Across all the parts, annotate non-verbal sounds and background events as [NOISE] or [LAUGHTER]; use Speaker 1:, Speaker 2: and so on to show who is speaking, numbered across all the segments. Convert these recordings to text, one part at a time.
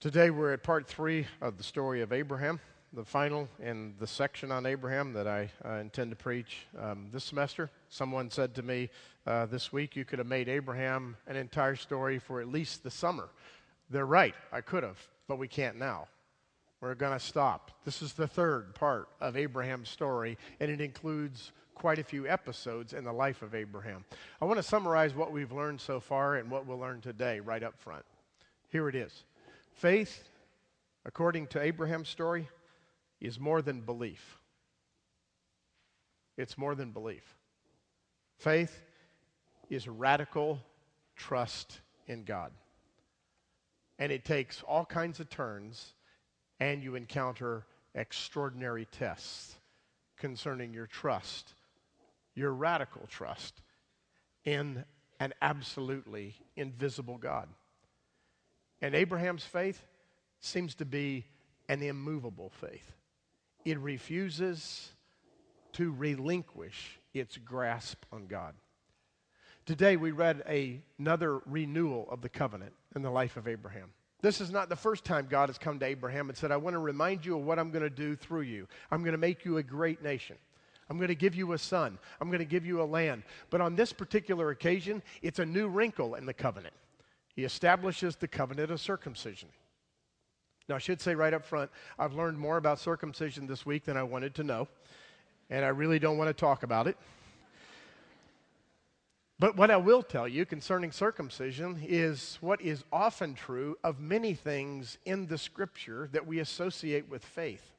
Speaker 1: Today we're at part three of the story of Abraham, the final in the section on Abraham that I uh, intend to preach um, this semester. Someone said to me uh, this week, you could have made Abraham an entire story for at least the summer. They're right, I could have, but we can't now. We're going to stop. This is the third part of Abraham's story, and it includes quite a few episodes in the life of Abraham. I want to summarize what we've learned so far and what we'll learn today right up front. Here it is. Faith, according to Abraham's story, is more than belief. It's more than belief. Faith is radical trust in God. And it takes all kinds of turns, and you encounter extraordinary tests concerning your trust, your radical trust in an absolutely invisible God. And Abraham's faith seems to be an immovable faith. It refuses to relinquish its grasp on God. Today we read a, another renewal of the covenant in the life of Abraham. This is not the first time God has come to Abraham and said, I want to remind you of what I'm going to do through you. I'm going to make you a great nation. I'm going to give you a son. I'm going to give you a land. But on this particular occasion, it's a new wrinkle in the covenant. He establishes the covenant of circumcision. Now, I should say right up front, I've learned more about circumcision this week than I wanted to know, and I really don't want to talk about it. But what I will tell you concerning circumcision is what is often true of many things in the scripture that we associate with faith.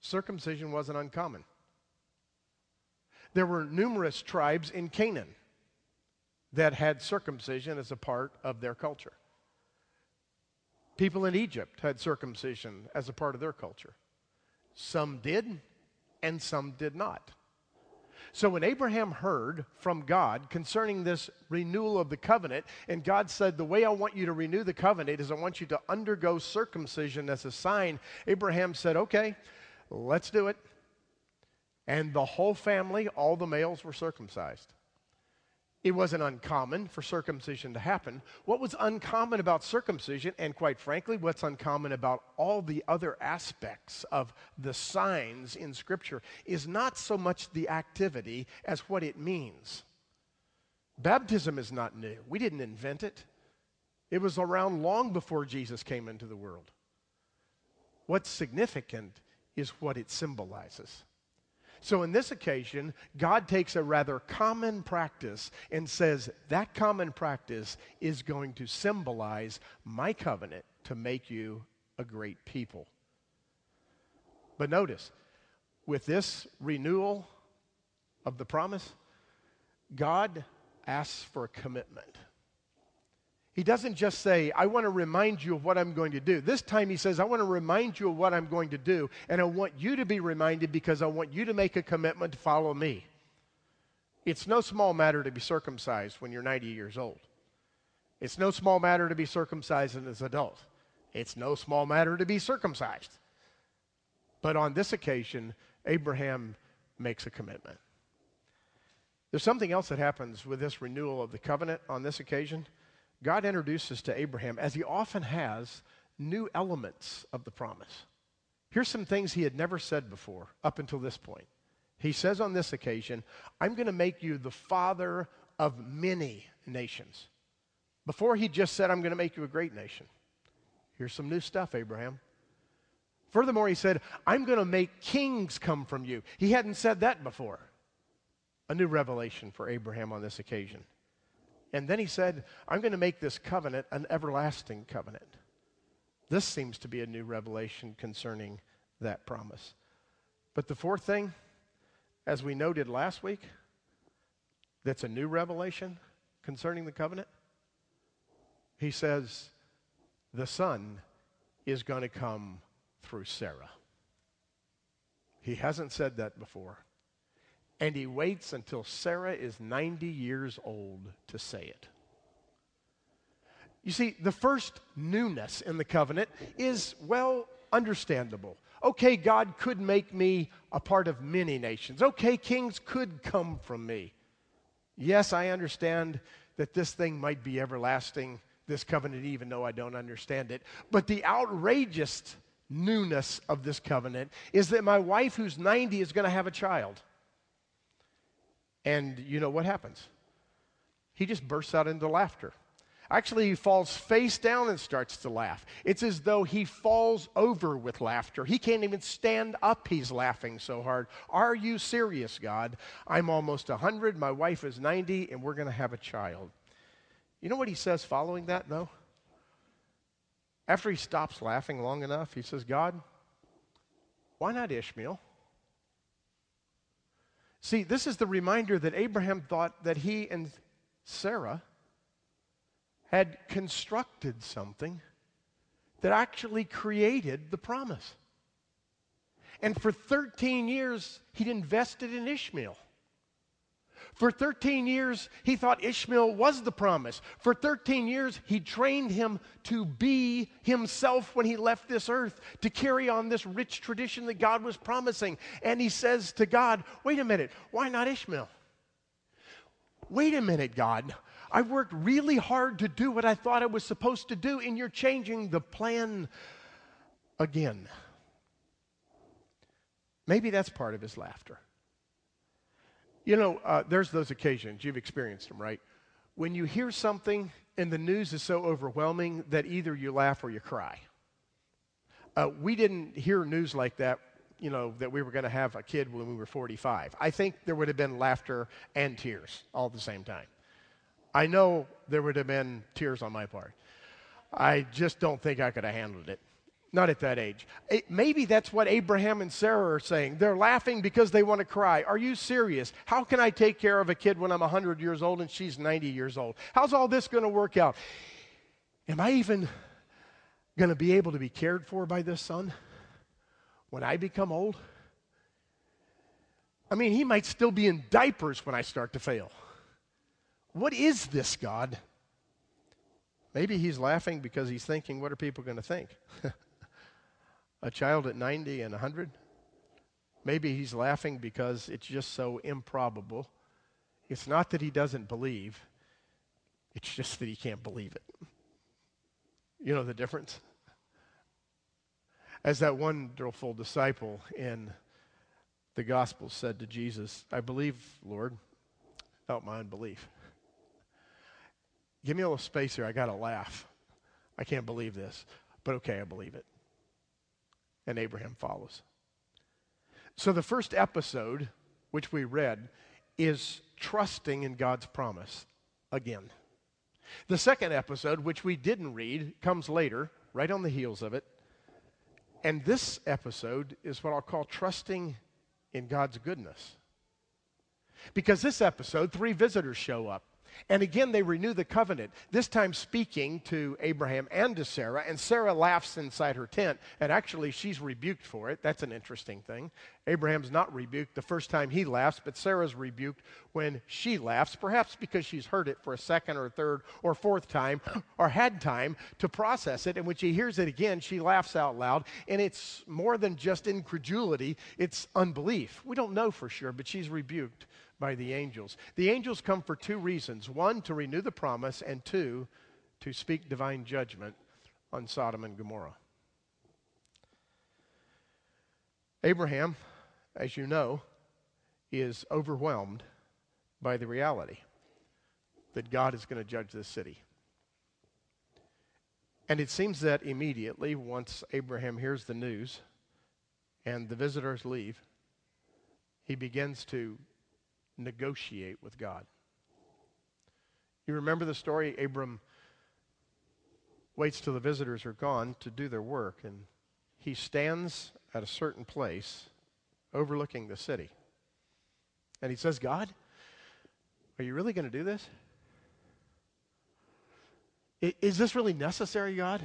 Speaker 1: Circumcision wasn't uncommon. There were numerous tribes in Canaan that had circumcision as a part of their culture. People in Egypt had circumcision as a part of their culture. Some did, and some did not. So when Abraham heard from God concerning this renewal of the covenant, and God said, The way I want you to renew the covenant is I want you to undergo circumcision as a sign, Abraham said, Okay, let's do it. And the whole family, all the males, were circumcised. It wasn't uncommon for circumcision to happen. What was uncommon about circumcision, and quite frankly, what's uncommon about all the other aspects of the signs in Scripture, is not so much the activity as what it means. Baptism is not new, we didn't invent it. It was around long before Jesus came into the world. What's significant is what it symbolizes. So, in this occasion, God takes a rather common practice and says that common practice is going to symbolize my covenant to make you a great people. But notice, with this renewal of the promise, God asks for a commitment. He doesn't just say, I want to remind you of what I'm going to do. This time he says, I want to remind you of what I'm going to do, and I want you to be reminded because I want you to make a commitment to follow me. It's no small matter to be circumcised when you're 90 years old. It's no small matter to be circumcised as an adult. It's no small matter to be circumcised. But on this occasion, Abraham makes a commitment. There's something else that happens with this renewal of the covenant on this occasion. God introduces to Abraham, as he often has, new elements of the promise. Here's some things he had never said before up until this point. He says on this occasion, I'm going to make you the father of many nations. Before he just said, I'm going to make you a great nation. Here's some new stuff, Abraham. Furthermore, he said, I'm going to make kings come from you. He hadn't said that before. A new revelation for Abraham on this occasion. And then he said, I'm going to make this covenant an everlasting covenant. This seems to be a new revelation concerning that promise. But the fourth thing, as we noted last week, that's a new revelation concerning the covenant, he says, the son is going to come through Sarah. He hasn't said that before and he waits until Sarah is 90 years old to say it. You see, the first newness in the covenant is, well, understandable. Okay, God could make me a part of many nations. Okay, kings could come from me. Yes, I understand that this thing might be everlasting. this covenant, even though I don't understand it. But the outrageous newness of this covenant is that my wife, who's 90, is going to have a child. And you know what happens? He just bursts out into laughter. Actually, he falls face down and starts to laugh. It's as though he falls over with laughter. He can't even stand up, he's laughing so hard. Are you serious, God? I'm almost 100, my wife is 90, and we're going to have a child. You know what he says following that, though? After he stops laughing long enough, he says, God, why not Ishmael? See, this is the reminder that Abraham thought that he and Sarah had constructed something that actually created the promise. And for 13 years, he'd invested in Ishmael. For 13 years, he thought Ishmael was the promise. For 13 years, he trained him to be himself when he left this earth, to carry on this rich tradition that God was promising. And he says to God, Wait a minute, why not Ishmael? Wait a minute, God. I worked really hard to do what I thought I was supposed to do, and you're changing the plan again. Maybe that's part of his laughter. You know, uh, there's those occasions, you've experienced them, right? When you hear something and the news is so overwhelming that either you laugh or you cry. Uh, we didn't hear news like that, you know, that we were going to have a kid when we were 45. I think there would have been laughter and tears all at the same time. I know there would have been tears on my part. I just don't think I could have handled it. Not at that age. It, maybe that's what Abraham and Sarah are saying. They're laughing because they want to cry. Are you serious? How can I take care of a kid when I'm 100 years old and she's 90 years old? How's all this going to work out? Am I even going to be able to be cared for by this son when I become old? I mean, he might still be in diapers when I start to fail. What is this, God? Maybe he's laughing because he's thinking, what are people going to think? [LAUGHS] a child at 90 and 100? Maybe he's laughing because it's just so improbable. It's not that he doesn't believe, it's just that he can't believe it. You know the difference? As that wonderful disciple in the gospel said to Jesus, I believe, Lord, help my unbelief. Give me a little space here. I got to laugh. I can't believe this. But okay, I believe it. And Abraham follows. So the first episode, which we read, is trusting in God's promise again. The second episode, which we didn't read, comes later, right on the heels of it. And this episode is what I'll call trusting in God's goodness. Because this episode, three visitors show up. And again, they renew the covenant, this time speaking to Abraham and to Sarah. And Sarah laughs inside her tent, and actually, she's rebuked for it. That's an interesting thing. Abraham's not rebuked the first time he laughs, but Sarah's rebuked when she laughs, perhaps because she's heard it for a second or third or fourth time, [CLEARS THROAT] or had time to process it. And when she hears it again, she laughs out loud. And it's more than just incredulity, it's unbelief. We don't know for sure, but she's rebuked by the angels. The angels come for two reasons one, to renew the promise, and two, to speak divine judgment on Sodom and Gomorrah. Abraham, as you know, is overwhelmed by the reality that God is going to judge this city. And it seems that immediately, once Abraham hears the news and the visitors leave, he begins to negotiate with God. You remember the story? Abram waits till the visitors are gone to do their work, and he stands at a certain place overlooking the city. And he says, God, are you really going to do this? Is this really necessary, God?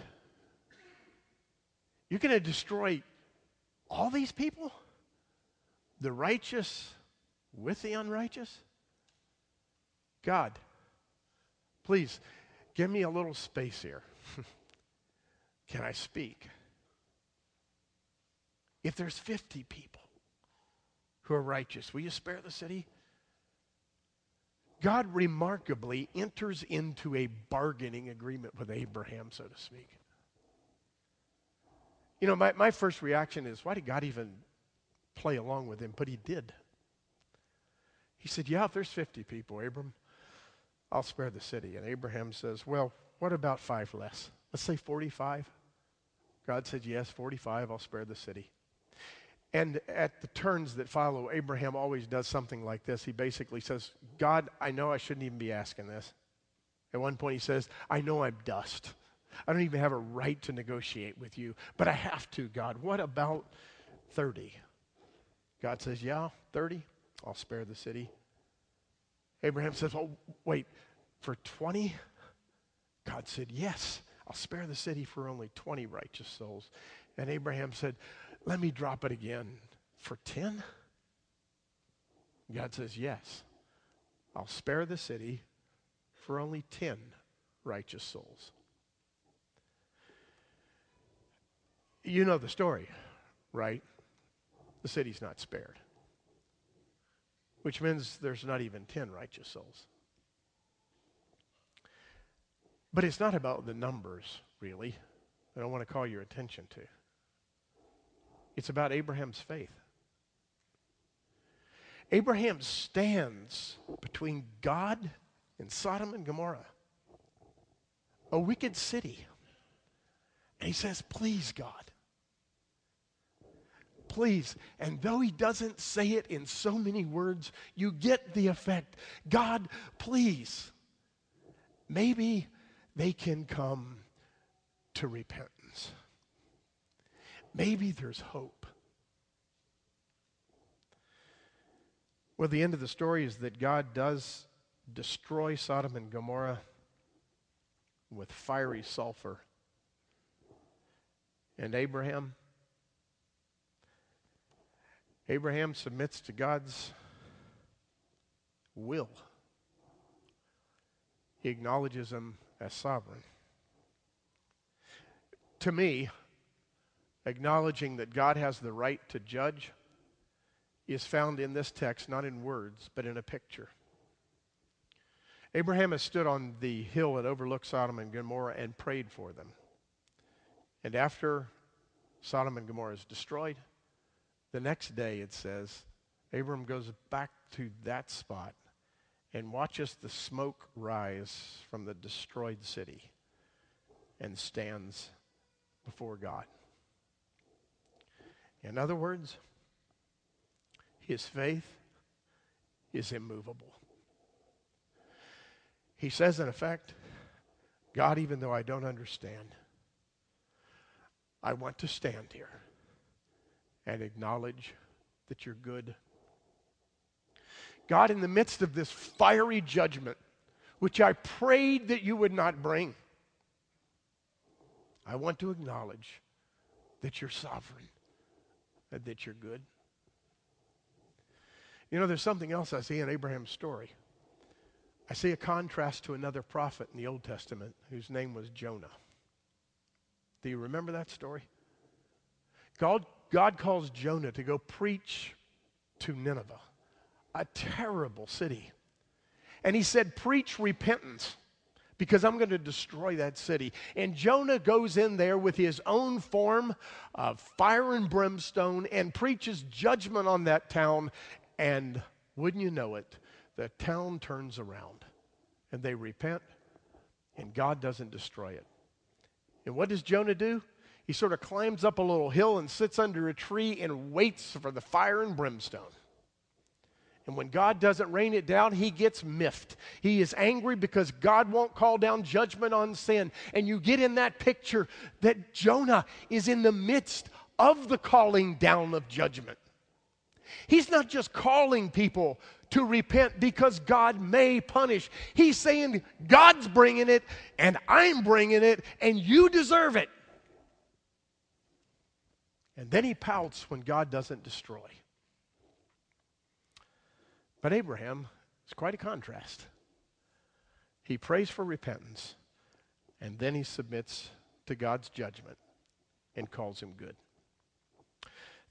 Speaker 1: You're going to destroy all these people? The righteous with the unrighteous? God, please give me a little space here. [LAUGHS] Can I speak? If there's 50 people who are righteous, will you spare the city? God remarkably enters into a bargaining agreement with Abraham, so to speak. You know, my, my first reaction is, why did God even play along with him? But he did. He said, Yeah, if there's 50 people, Abram, I'll spare the city. And Abraham says, Well, what about five less? Let's say 45. God said, Yes, 45, I'll spare the city. And at the turns that follow, Abraham always does something like this. He basically says, God, I know I shouldn't even be asking this. At one point, he says, I know I'm dust. I don't even have a right to negotiate with you, but I have to, God. What about 30? God says, Yeah, 30. I'll spare the city. Abraham says, Oh, wait, for 20? God said, Yes, I'll spare the city for only 20 righteous souls. And Abraham said, Let me drop it again for 10? God says, Yes, I'll spare the city for only 10 righteous souls. You know the story, right? The city's not spared, which means there's not even 10 righteous souls. But it's not about the numbers, really, that I want to call your attention to. It's about Abraham's faith. Abraham stands between God and Sodom and Gomorrah, a wicked city. And he says, Please, God, please. And though he doesn't say it in so many words, you get the effect. God, please. Maybe they can come to repentance. Maybe there's hope. Well, the end of the story is that God does destroy Sodom and Gomorrah with fiery sulfur. And Abraham Abraham submits to God's will. He acknowledges him as sovereign. To me, acknowledging that God has the right to judge is found in this text, not in words, but in a picture. Abraham has stood on the hill that overlooks Sodom and Gomorrah and prayed for them. And after Sodom and Gomorrah is destroyed, the next day, it says, Abram goes back to that spot and watches the smoke rise from the destroyed city and stands before God. In other words, his faith is immovable. He says, in effect, God, even though I don't understand, I want to stand here and acknowledge that you're good. God, in the midst of this fiery judgment, which I prayed that you would not bring, I want to acknowledge that you're sovereign and that you're good. You know, there's something else I see in Abraham's story. I see a contrast to another prophet in the Old Testament whose name was Jonah. Do you remember that story? God, God calls Jonah to go preach to Nineveh, a terrible city. And he said, Preach repentance because I'm going to destroy that city. And Jonah goes in there with his own form of fire and brimstone and preaches judgment on that town. And wouldn't you know it, the town turns around and they repent, and God doesn't destroy it. And what does Jonah do? He sort of climbs up a little hill and sits under a tree and waits for the fire and brimstone. And when God doesn't rain it down, he gets miffed. He is angry because God won't call down judgment on sin. And you get in that picture that Jonah is in the midst of the calling down of judgment. He's not just calling people to repent because God may punish. He's saying, God's bringing it, and I'm bringing it, and you deserve it. And then he pouts when God doesn't destroy. But Abraham is quite a contrast. He prays for repentance, and then he submits to God's judgment and calls him good.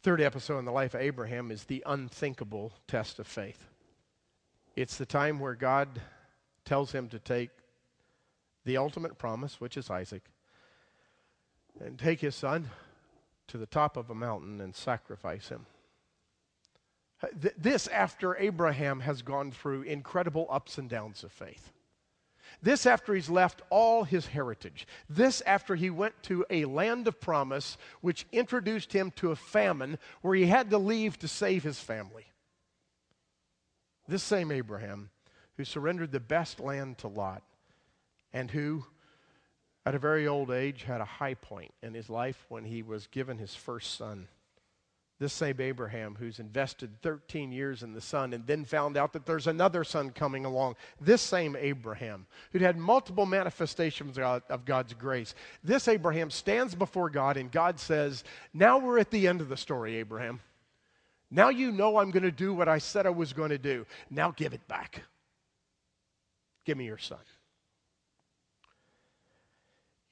Speaker 1: Third episode in the life of Abraham is the unthinkable test of faith. It's the time where God tells him to take the ultimate promise, which is Isaac, and take his son to the top of a mountain and sacrifice him. This after Abraham has gone through incredible ups and downs of faith. This after he's left all his heritage. This after he went to a land of promise, which introduced him to a famine where he had to leave to save his family. This same Abraham, who surrendered the best land to Lot, and who, at a very old age, had a high point in his life when he was given his first son. This same Abraham, who's invested 13 years in the son and then found out that there's another son coming along. This same Abraham, who'd had multiple manifestations of God's grace. This Abraham stands before God and God says, Now we're at the end of the story, Abraham. Now you know I'm going to do what I said I was going to do. Now give it back. Give me your son.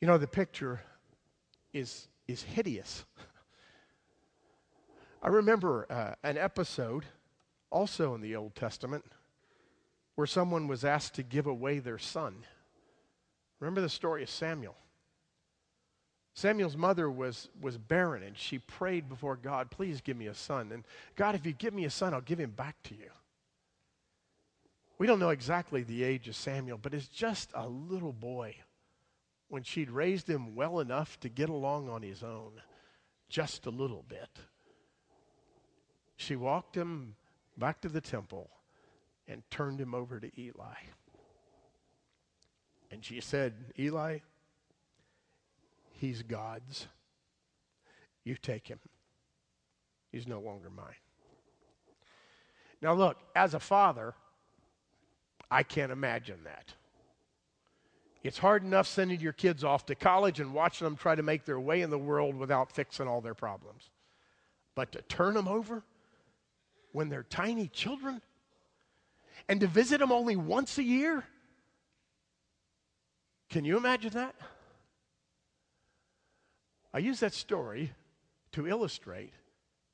Speaker 1: You know, the picture is, is hideous. [LAUGHS] I remember uh, an episode, also in the Old Testament, where someone was asked to give away their son. Remember the story of Samuel? Samuel's mother was, was barren and she prayed before God, please give me a son. And God, if you give me a son, I'll give him back to you. We don't know exactly the age of Samuel, but it's just a little boy when she'd raised him well enough to get along on his own, just a little bit she walked him back to the temple and turned him over to Eli. And she said, Eli, he's God's. You take him. He's no longer mine. Now, look, as a father, I can't imagine that. It's hard enough sending your kids off to college and watching them try to make their way in the world without fixing all their problems. But to turn them over when they're tiny children and to visit them only once a year? Can you imagine that? I use that story to illustrate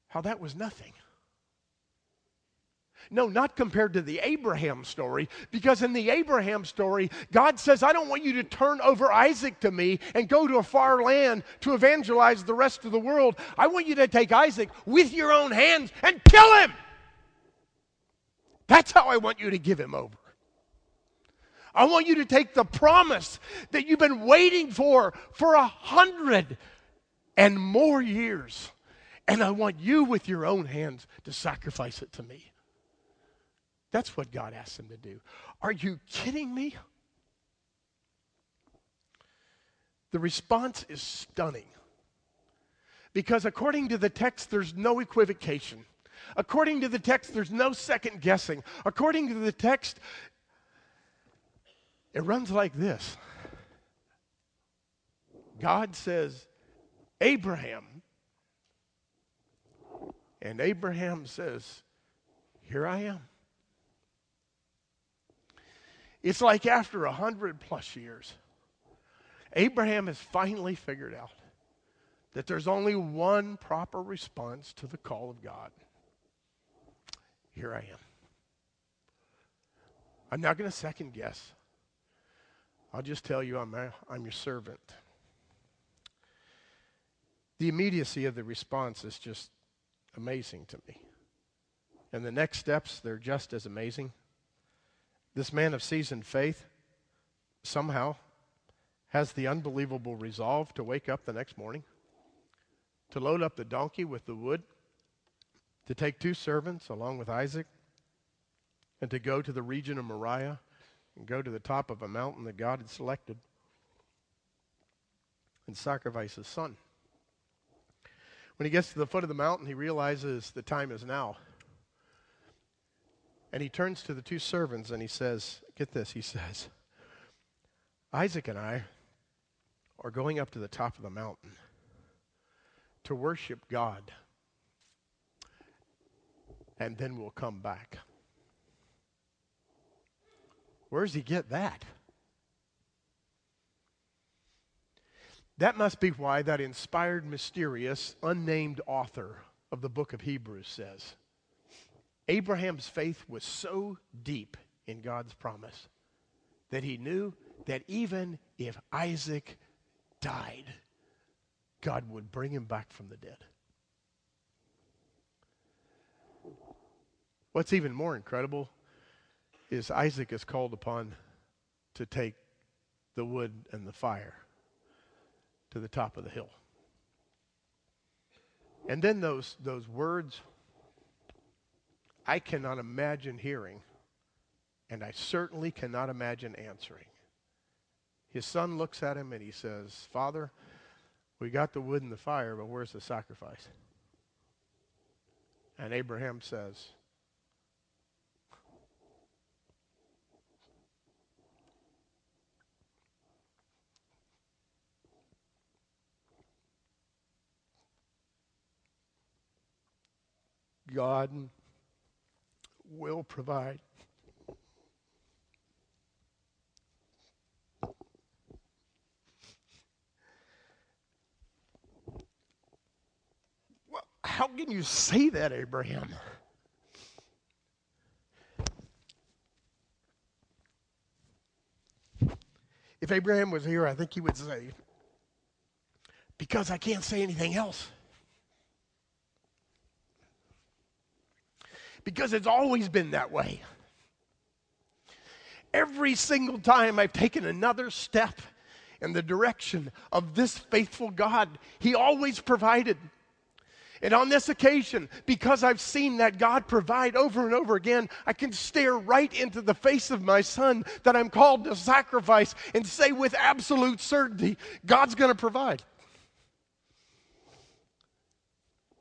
Speaker 1: how that was nothing. No, not compared to the Abraham story, because in the Abraham story, God says, I don't want you to turn over Isaac to me and go to a far land to evangelize the rest of the world. I want you to take Isaac with your own hands and kill him. That's how I want you to give him over. I want you to take the promise that you've been waiting for for a hundred and more years, and I want you with your own hands to sacrifice it to me. That's what God asked them to do. Are you kidding me? The response is stunning. Because according to the text, there's no equivocation. According to the text, there's no second guessing. According to the text, it runs like this God says, Abraham. And Abraham says, Here I am. It's like after a hundred plus years, Abraham has finally figured out that there's only one proper response to the call of God here I am. I'm not going to second guess. I'll just tell you I'm, I'm your servant. The immediacy of the response is just amazing to me. And the next steps, they're just as amazing. This man of seasoned faith somehow has the unbelievable resolve to wake up the next morning, to load up the donkey with the wood to take two servants along with Isaac and to go to the region of Moriah and go to the top of a mountain that God had selected and sacrifice his son. When he gets to the foot of the mountain, he realizes the time is now. And he turns to the two servants and he says, Get this, he says, Isaac and I are going up to the top of the mountain to worship God and then we'll come back. Where does he get that? That must be why that inspired, mysterious, unnamed author of the book of Hebrews says Abraham's faith was so deep in God's promise that he knew that even if Isaac died, God would bring him back from the dead. What's even more incredible is Isaac is called upon to take the wood and the fire to the top of the hill. And then those, those words I cannot imagine hearing, and I certainly cannot imagine answering. His son looks at him and he says, Father, we got the wood and the fire, but where's the sacrifice? And Abraham says, God will provide. Well, how can you say that, Abraham? If Abraham was here, I think he would say, Because I can't say anything else. Because it's always been that way. Every single time I've taken another step in the direction of this faithful God, He always provided. And on this occasion, because I've seen that God provide over and over again, I can stare right into the face of my son that I'm called to sacrifice and say with absolute certainty, God's going to provide.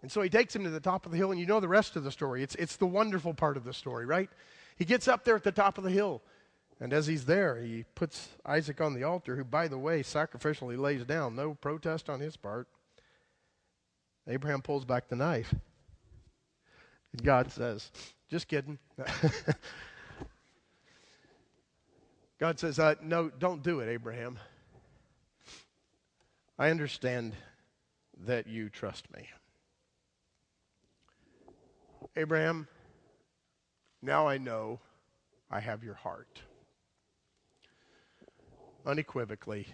Speaker 1: And so he takes him to the top of the hill, and you know the rest of the story. It's, it's the wonderful part of the story, right? He gets up there at the top of the hill, and as he's there, he puts Isaac on the altar, who, by the way, sacrificially lays down. No protest on his part. Abraham pulls back the knife. And God says, Just kidding. [LAUGHS] God says, uh, No, don't do it, Abraham. I understand that you trust me. Abraham, now I know I have your heart. Unequivocally,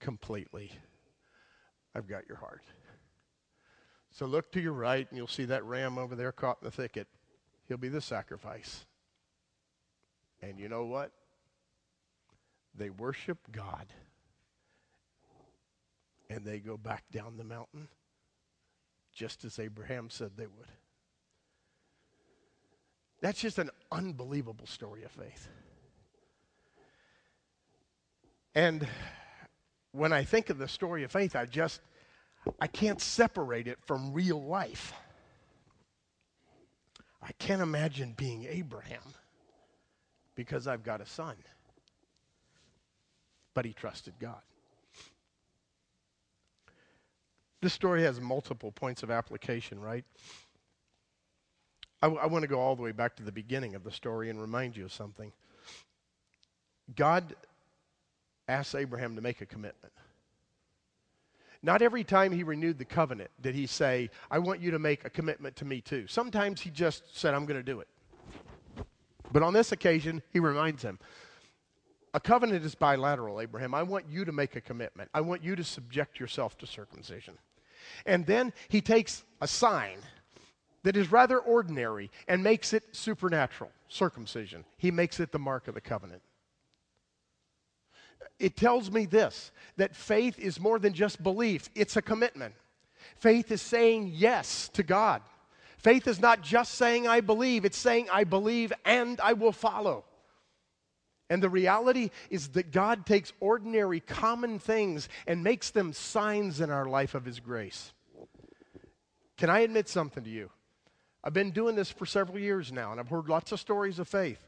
Speaker 1: completely, I've got your heart. So look to your right, and you'll see that ram over there caught in the thicket. He'll be the sacrifice. And you know what? They worship God. And they go back down the mountain just as Abraham said they would. That's just an unbelievable story of faith. And when I think of the story of faith, I just I can't separate it from real life. I can't imagine being Abraham because I've got a son. But he trusted God. This story has multiple points of application, right? I, want to go all the way back to the beginning of the story and remind you of something. God asks Abraham to make a commitment. Not every time he renewed the covenant did he say, I want you to make a commitment to me too. Sometimes he just said, I'm going to do it. But on this occasion, he reminds him, a covenant is bilateral, Abraham. I want you to make a commitment. I want you to subject yourself to circumcision. And then he takes a sign that is rather ordinary and makes it supernatural circumcision. He makes it the mark of the covenant. It tells me this that faith is more than just belief, it's a commitment. Faith is saying yes to God. Faith is not just saying I believe, it's saying I believe and I will follow. And the reality is that God takes ordinary, common things and makes them signs in our life of His grace. Can I admit something to you? I've been doing this for several years now, and I've heard lots of stories of faith.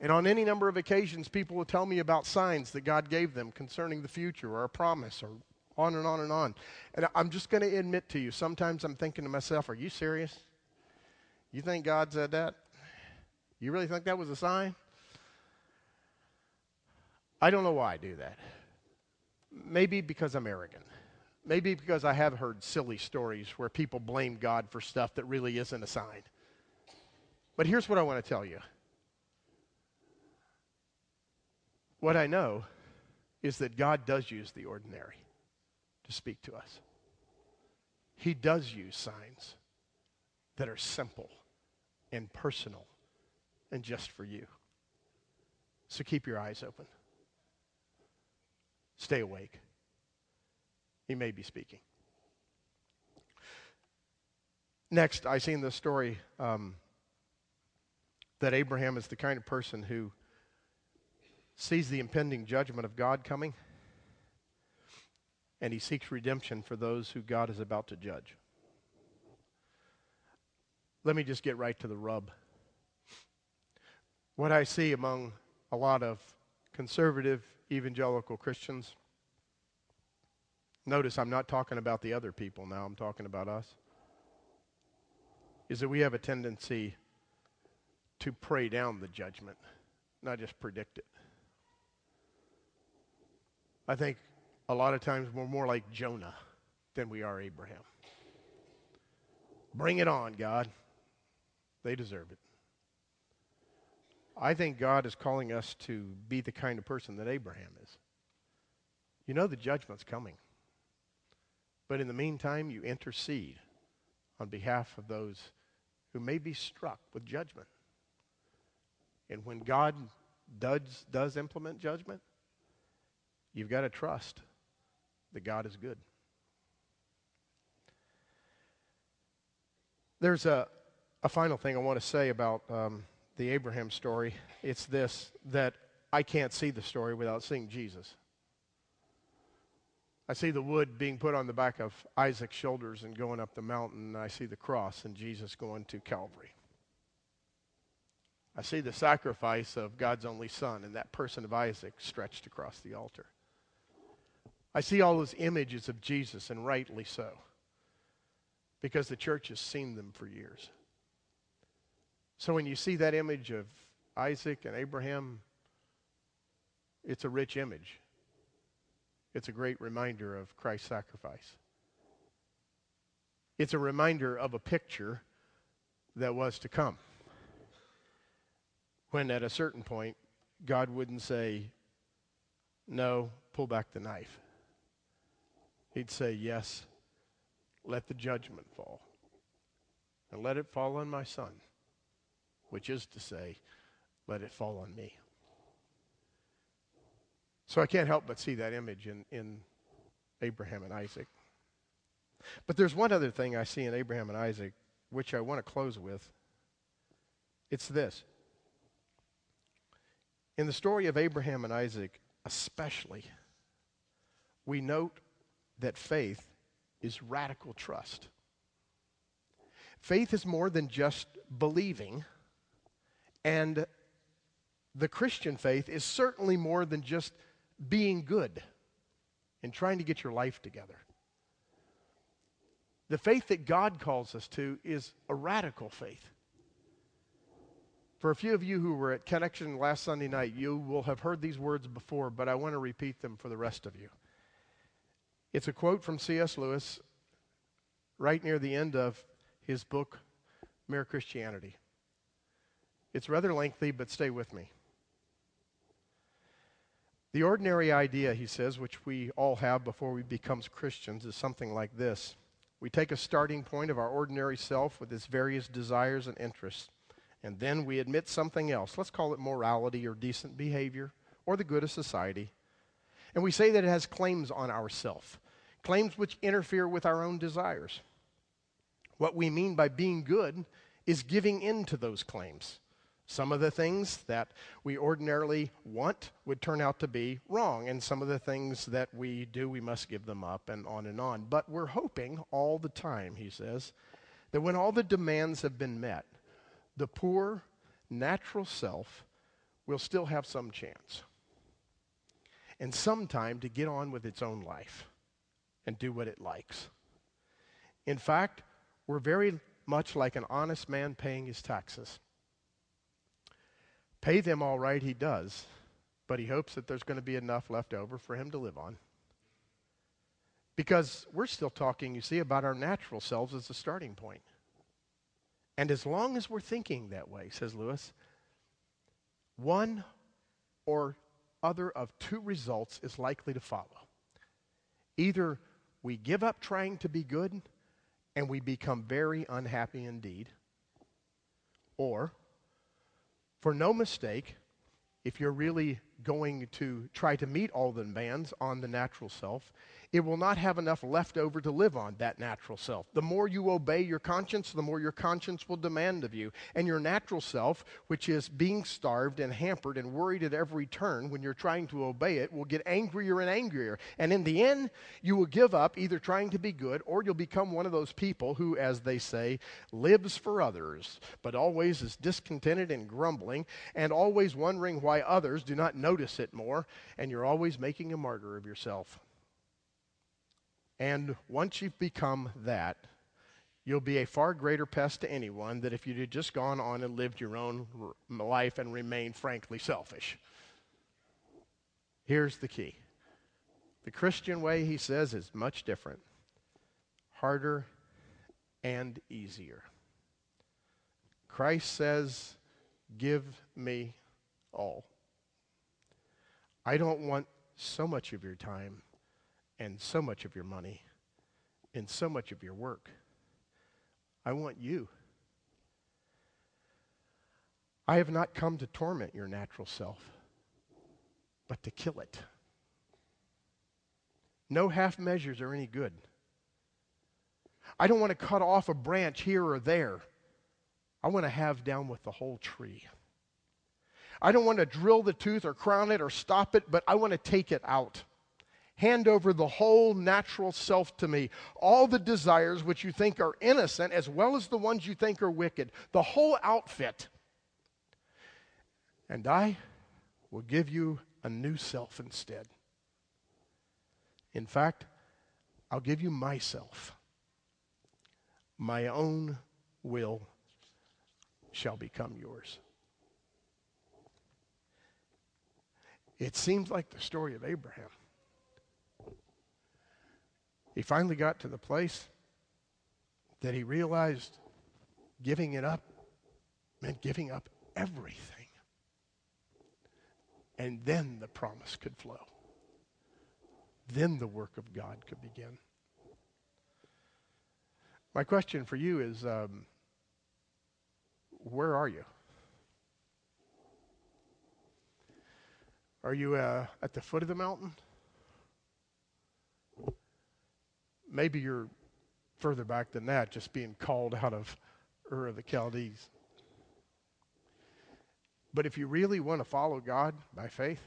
Speaker 1: And on any number of occasions, people will tell me about signs that God gave them concerning the future or a promise or on and on and on. And I'm just going to admit to you, sometimes I'm thinking to myself, are you serious? You think God said that? You really think that was a sign? I don't know why I do that. Maybe because I'm arrogant. Maybe because I have heard silly stories where people blame God for stuff that really isn't a sign. But here's what I want to tell you. What I know is that God does use the ordinary to speak to us. He does use signs that are simple and personal and just for you. So keep your eyes open. Stay awake. He may be speaking. Next, I see in the story um, that Abraham is the kind of person who sees the impending judgment of God coming and he seeks redemption for those who God is about to judge. Let me just get right to the rub. What I see among a lot of conservative evangelical Christians, notice I'm not talking about the other people now, I'm talking about us, is that we have a tendency to pray down the judgment, not just predict it. I think a lot of times we're more like Jonah than we are Abraham. Bring it on, God. They deserve it. I think God is calling us to be the kind of person that Abraham is. You know the judgment's coming. But in the meantime, you intercede on behalf of those who may be struck with judgment. And when God does, does implement judgment, you've got to trust that God is good. There's a, a final thing I want to say about um, the Abraham story. It's this that I can't see the story without seeing Jesus. I see the wood being put on the back of Isaac's shoulders and going up the mountain, I see the cross and Jesus going to Calvary. I see the sacrifice of God's only Son and that person of Isaac stretched across the altar. I see all those images of Jesus, and rightly so, because the church has seen them for years. So when you see that image of Isaac and Abraham, it's a rich image. It's a great reminder of Christ's sacrifice. It's a reminder of a picture that was to come. When at a certain point, God wouldn't say, No, pull back the knife he'd say, Yes, let the judgment fall. And let it fall on my son, which is to say, let it fall on me. So I can't help but see that image in, in Abraham and Isaac. But there's one other thing I see in Abraham and Isaac, which I want to close with. It's this. In the story of Abraham and Isaac, especially, we note that faith is radical trust. Faith is more than just believing, and the Christian faith is certainly more than just being good and trying to get your life together. The faith that God calls us to is a radical faith. For a few of you who were at Connection last Sunday night, you will have heard these words before, but I want to repeat them for the rest of you. It's a quote from C.S. Lewis right near the end of his book, Mere Christianity. It's rather lengthy, but stay with me. The ordinary idea, he says, which we all have before we become Christians, is something like this. We take a starting point of our ordinary self with its various desires and interests, and then we admit something else. Let's call it morality or decent behavior or the good of society. And we say that it has claims on ourself, claims which interfere with our own desires. What we mean by being good is giving in to those claims. Some of the things that we ordinarily want would turn out to be wrong, and some of the things that we do, we must give them up, and on and on. But we're hoping all the time, he says, that when all the demands have been met, the poor, natural self will still have some chance and some time to get on with its own life and do what it likes. In fact, we're very much like an honest man paying his taxes. Pay them all right, he does, but he hopes that there's going to be enough left over for him to live on. Because we're still talking, you see, about our natural selves as a starting point. And as long as we're thinking that way, says Lewis, one or other of two results is likely to follow. Either we give up trying to be good and we become very unhappy indeed, or, for no mistake, if you're really going to try to meet all the demands on the natural self, it will not have enough left over to live on that natural self. The more you obey your conscience, the more your conscience will demand of you. And your natural self, which is being starved and hampered and worried at every turn when you're trying to obey it, will get angrier and angrier. And in the end, you will give up either trying to be good or you'll become one of those people who, as they say, lives for others, but always is discontented and grumbling and always wondering why others do not notice it more. And you're always making a martyr of yourself. And once you've become that, you'll be a far greater pest to anyone than if you'd just gone on and lived your own life and remained frankly selfish. Here's the key the Christian way, he says, is much different, harder and easier. Christ says, Give me all. I don't want so much of your time and so much of your money and so much of your work. I want you. I have not come to torment your natural self, but to kill it. No half measures are any good. I don't want to cut off a branch here or there. I want to have down with the whole tree. I don't want to drill the tooth or crown it or stop it, but I want to take it out. Hand over the whole natural self to me. All the desires which you think are innocent, as well as the ones you think are wicked. The whole outfit. And I will give you a new self instead. In fact, I'll give you myself. My own will shall become yours. It seems like the story of Abraham. He finally got to the place that he realized giving it up meant giving up everything. And then the promise could flow. Then the work of God could begin. My question for you is um, where are you? Are you uh, at the foot of the mountain? Maybe you're further back than that, just being called out of Ur of the Chaldees. But if you really want to follow God by faith,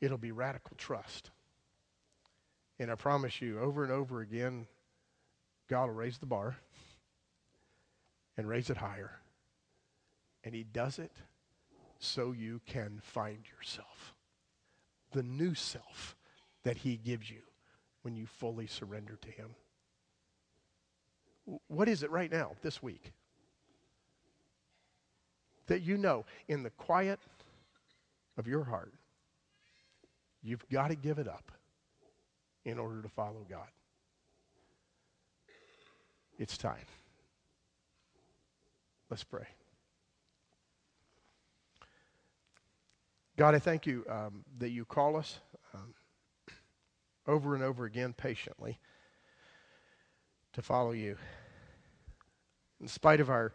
Speaker 1: it'll be radical trust. And I promise you, over and over again, God will raise the bar and raise it higher. And He does it so you can find yourself, the new self that He gives you when you fully surrender to Him. What is it right now, this week? That you know in the quiet of your heart, you've got to give it up in order to follow God. It's time. Let's pray. God, I thank you um, that you call us over and over again patiently to follow you. In spite of our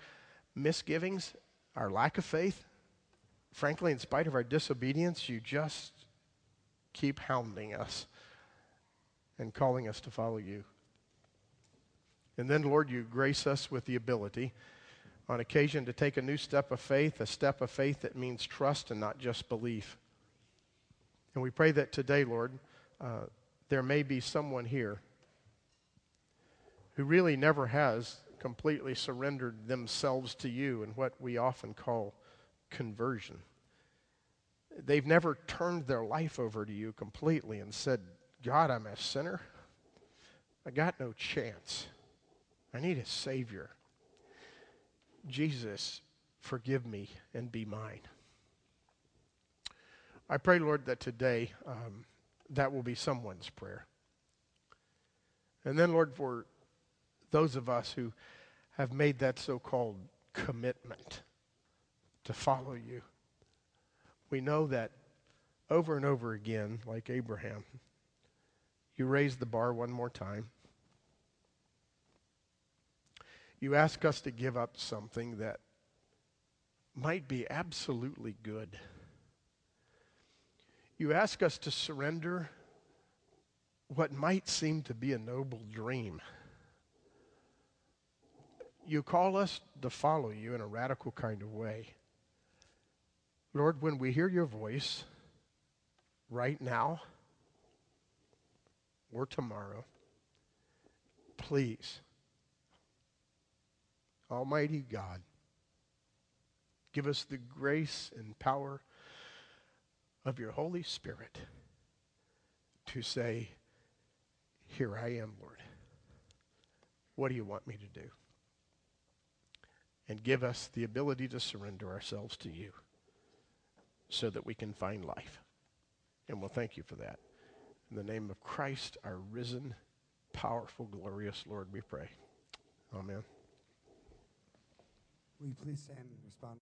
Speaker 1: misgivings, our lack of faith, frankly, in spite of our disobedience, you just keep hounding us and calling us to follow you. And then, Lord, you grace us with the ability on occasion to take a new step of faith, a step of faith that means trust and not just belief. And we pray that today, Lord, uh, there may be someone here who really never has completely surrendered themselves to you in what we often call conversion. They've never turned their life over to you completely and said, God, I'm a sinner. I got no chance. I need a Savior. Jesus, forgive me and be mine. I pray, Lord, that today um, that will be someone's prayer. And then, Lord, for those of us who have made that so called commitment to follow you. We know that over and over again, like Abraham, you raise the bar one more time. You ask us to give up something that might be absolutely good. You ask us to surrender what might seem to be a noble dream. You call us to follow you in a radical kind of way. Lord, when we hear your voice right now or tomorrow, please, Almighty God, give us the grace and power of your Holy Spirit to say, Here I am, Lord. What do you want me to do? And give us the ability to surrender ourselves to you so that we can find life. And we'll thank you for that. In the name of Christ, our risen, powerful, glorious Lord, we pray. Amen.
Speaker 2: Will you please stand and respond?